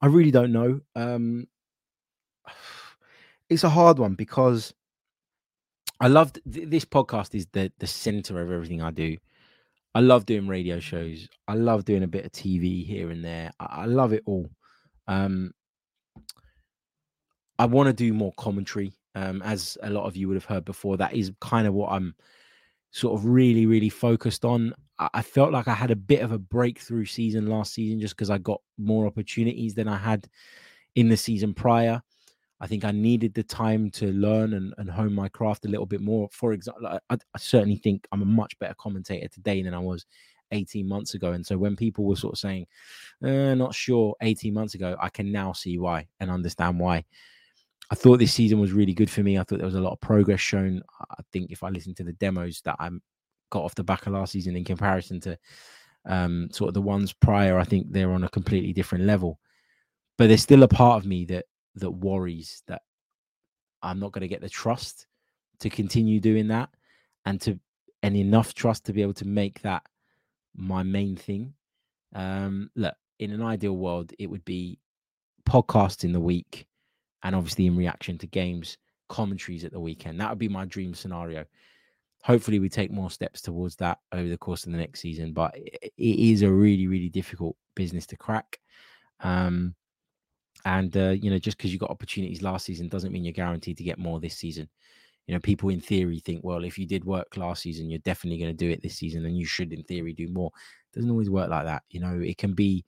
I really don't know. Um, [sighs] it's a hard one because I loved th- this podcast is the the center of everything I do. I love doing radio shows. I love doing a bit of TV here and there. I, I love it all. Um, I want to do more commentary. Um, as a lot of you would have heard before, that is kind of what I'm sort of really, really focused on. I, felt like I had a bit of a breakthrough season last season just because I got more opportunities than I had in the season prior. I think I needed the time to learn and, and hone my craft a little bit more. For example, I, I, certainly think I'm a much better commentator today than I was 18 months ago. And so when people were sort of saying, uh, not sure 18 months ago, I can now see why and understand why. I thought this season was really good for me. I thought there was a lot of progress shown. I think if I listen to the demos that I got off the back of last season in comparison to um, sort of the ones prior, I think they're on a completely different level. But there's still a part of me that that worries that I'm not going to get the trust to continue doing that and to and enough trust to be able to make that my main thing. Um, look, in an ideal world, it would be podcasts in the week and obviously in reaction to games, commentaries at the weekend. That would be my dream scenario. Hopefully, we take more steps towards that over the course of the next season, but it is a really, really difficult business to crack. Um, and uh, you know, just because you got opportunities last season doesn't mean you're guaranteed to get more this season. You know, people in theory think, well, if you did work last season, you're definitely going to do it this season, and you should, in theory, do more. It doesn't always work like that. You know, it can be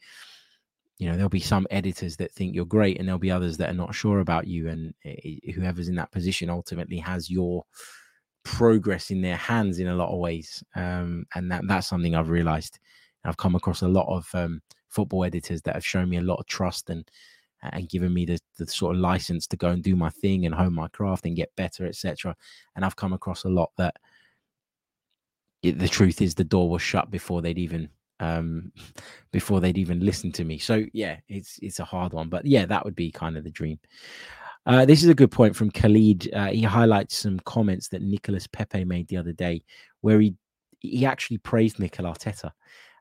you know there'll be some editors that think you're great and there'll be others that are not sure about you and whoever's in that position ultimately has your progress in their hands in a lot of ways. Um, and that that's something i've realized. I've come across a lot of um, football editors that have shown me a lot of trust and and given me the, the sort of license to go and do my thing and hone my craft and get better etc and i've come across a lot that it, the truth is the door was shut before they'd even um, before they'd even listen to me. So yeah, it's it's a hard one, but yeah, that would be kind of the dream. Uh, this is a good point from Khalid. Uh, he highlights some comments that Nicolas Pepe made the other day, where he he actually praised Mikel Arteta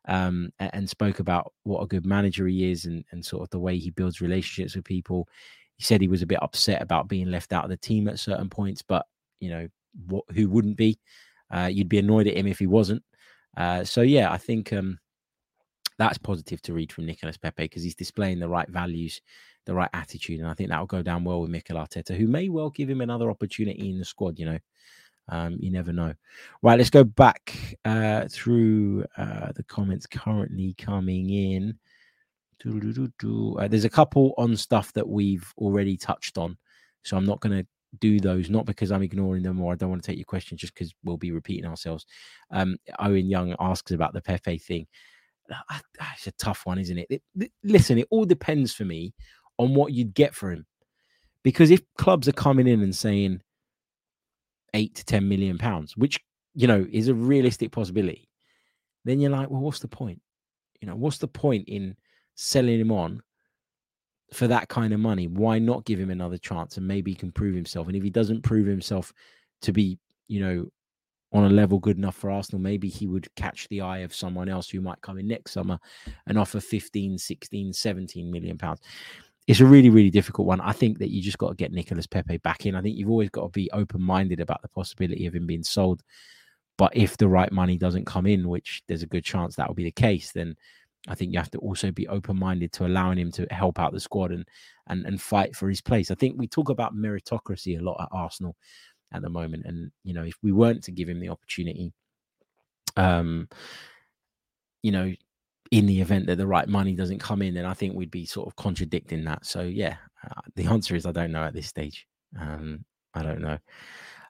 um, and, and, spoke about what a good manager he is and, and sort of the way he builds relationships with people. He said he was a bit upset about being left out of the team at certain points, but you know what, who wouldn't be? Uh, you'd be annoyed at him if he wasn't. Uh, so yeah, I think um, that's positive to read from Nicolas Pepe because he's displaying the right values, the right attitude, and I think that will go down well with Mikel Arteta, who may well give him another opportunity in the squad. You know, um, you never know. Right, let's go back uh, through uh, the comments currently coming in. Uh, there's a couple on stuff that we've already touched on, so I'm not going to do those, not because I'm ignoring them or I don't want to take your questions, just because we'll be repeating ourselves. Um, Owen Young asks about the Pepe thing. Ah, it's a tough one, isn't it? it? Listen, it all depends for me on what you'd get for him. Because if clubs are coming in and saying eight to 10 million pounds, which, you know, is a realistic possibility, then you're like, well, what's the point? You know, what's the point in selling him on for that kind of money? Why not give him another chance and maybe he can prove himself? And if he doesn't prove himself to be, you know, on a level good enough for Arsenal, maybe he would catch the eye of someone else who might come in next summer and offer 15, 16, 17 million pounds. it's a really, really difficult one. I think that you just got to get Nicolas Pepe back in. I think you've always got to be open minded about the possibility of him being sold. But if the right money doesn't come in, which there's a good chance that will be the case, then I think you have to also be open minded to allowing him to help out the squad and and and fight for his place. I think we talk about meritocracy a lot at Arsenal at the moment, and you know if we weren't to give him the opportunity, um, you know, in the event that the right money doesn't come in, then I think we'd be sort of contradicting that. So yeah, uh, the answer is I don't know at this stage. Um, I don't know.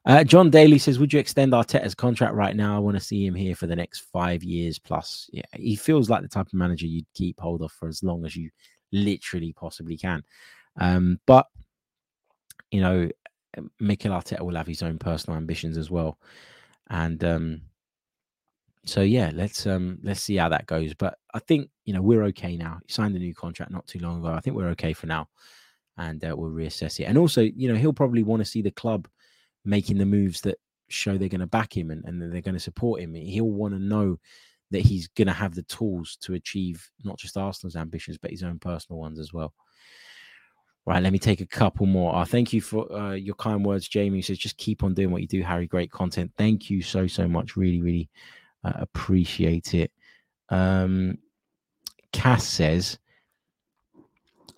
Uh, John Daly says, "Would you extend Arteta's contract right now? I want to see him here for the next five years plus. Yeah, he feels like the type of manager you'd keep hold of for as long as you literally possibly can. Um, but you know, Mikel Arteta will have his own personal ambitions as well, and um, so yeah, let's um, let's see how that goes. But I think you know we're okay now. He signed a new contract not too long ago. I think we're okay for now, and uh, we'll reassess it. And also, you know, he'll probably want to see the club." making the moves that show they're going to back him and, and they're going to support him. He'll want to know that he's going to have the tools to achieve not just Arsenal's ambitions, but his own personal ones as well. Right, let me take a couple more. Uh, thank you for uh, your kind words, Jamie. Says just keep on doing what you do, Harry. Great content. Thank you so so much. Really, really uh, appreciate it. Um, Cass says,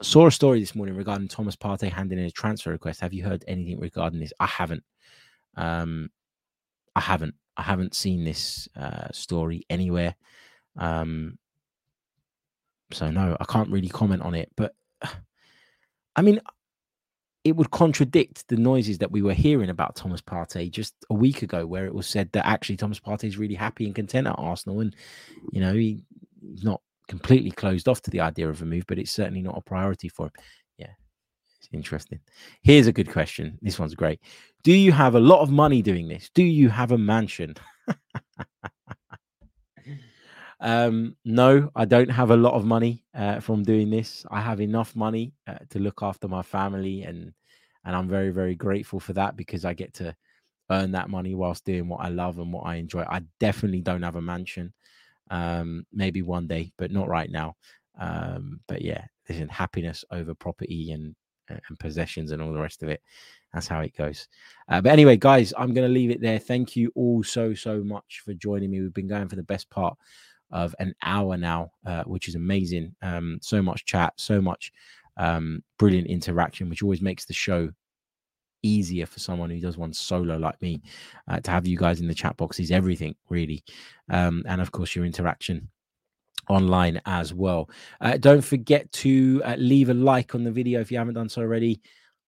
saw a story this morning regarding Thomas Partey handing in a transfer request. Have you heard anything regarding this? I haven't. Um, I haven't. I haven't seen this uh, story anywhere. Um, so no, I can't really comment on it. But I mean, it would contradict the noises that we were hearing about Thomas Partey just a week ago, where it was said that actually Thomas Partey is really happy and content at Arsenal, and you know he, he's not completely closed off to the idea of a move, but it's certainly not a priority for him. Yeah, it's interesting. Here's a good question. This one's great. Do you have a lot of money doing this? Do you have a mansion? [laughs] um, no, I don't have a lot of money uh, from doing this. I have enough money uh, to look after my family, and and I'm very very grateful for that because I get to earn that money whilst doing what I love and what I enjoy. I definitely don't have a mansion. Um, maybe one day, but not right now. Um, but yeah, listen, happiness over property and and possessions and all the rest of it. That's how it goes. Uh, but anyway, guys, I'm going to leave it there. Thank you all so so much for joining me. We've been going for the best part of an hour now, uh, which is amazing. Um, so much chat, so much um, brilliant interaction, which always makes the show easier for someone who does one solo like me uh, to have you guys in the chat box is everything really. Um, and of course your interaction online as well. Uh, don't forget to uh, leave a like on the video if you haven't done so already.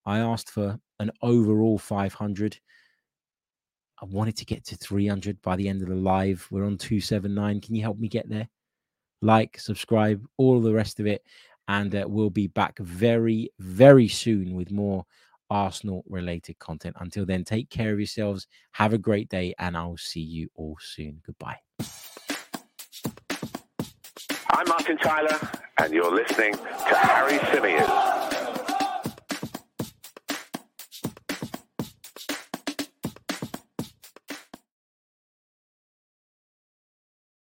I asked for an overall 500 i wanted to get to 300 by the end of the live we're on 279 can you help me get there like subscribe all the rest of it and uh, we'll be back very very soon with more Arsenal related content. Until then, take care of yourselves. Have a great day, and I'll see you all soon. Goodbye. I'm Martin Tyler, and you're listening to Harry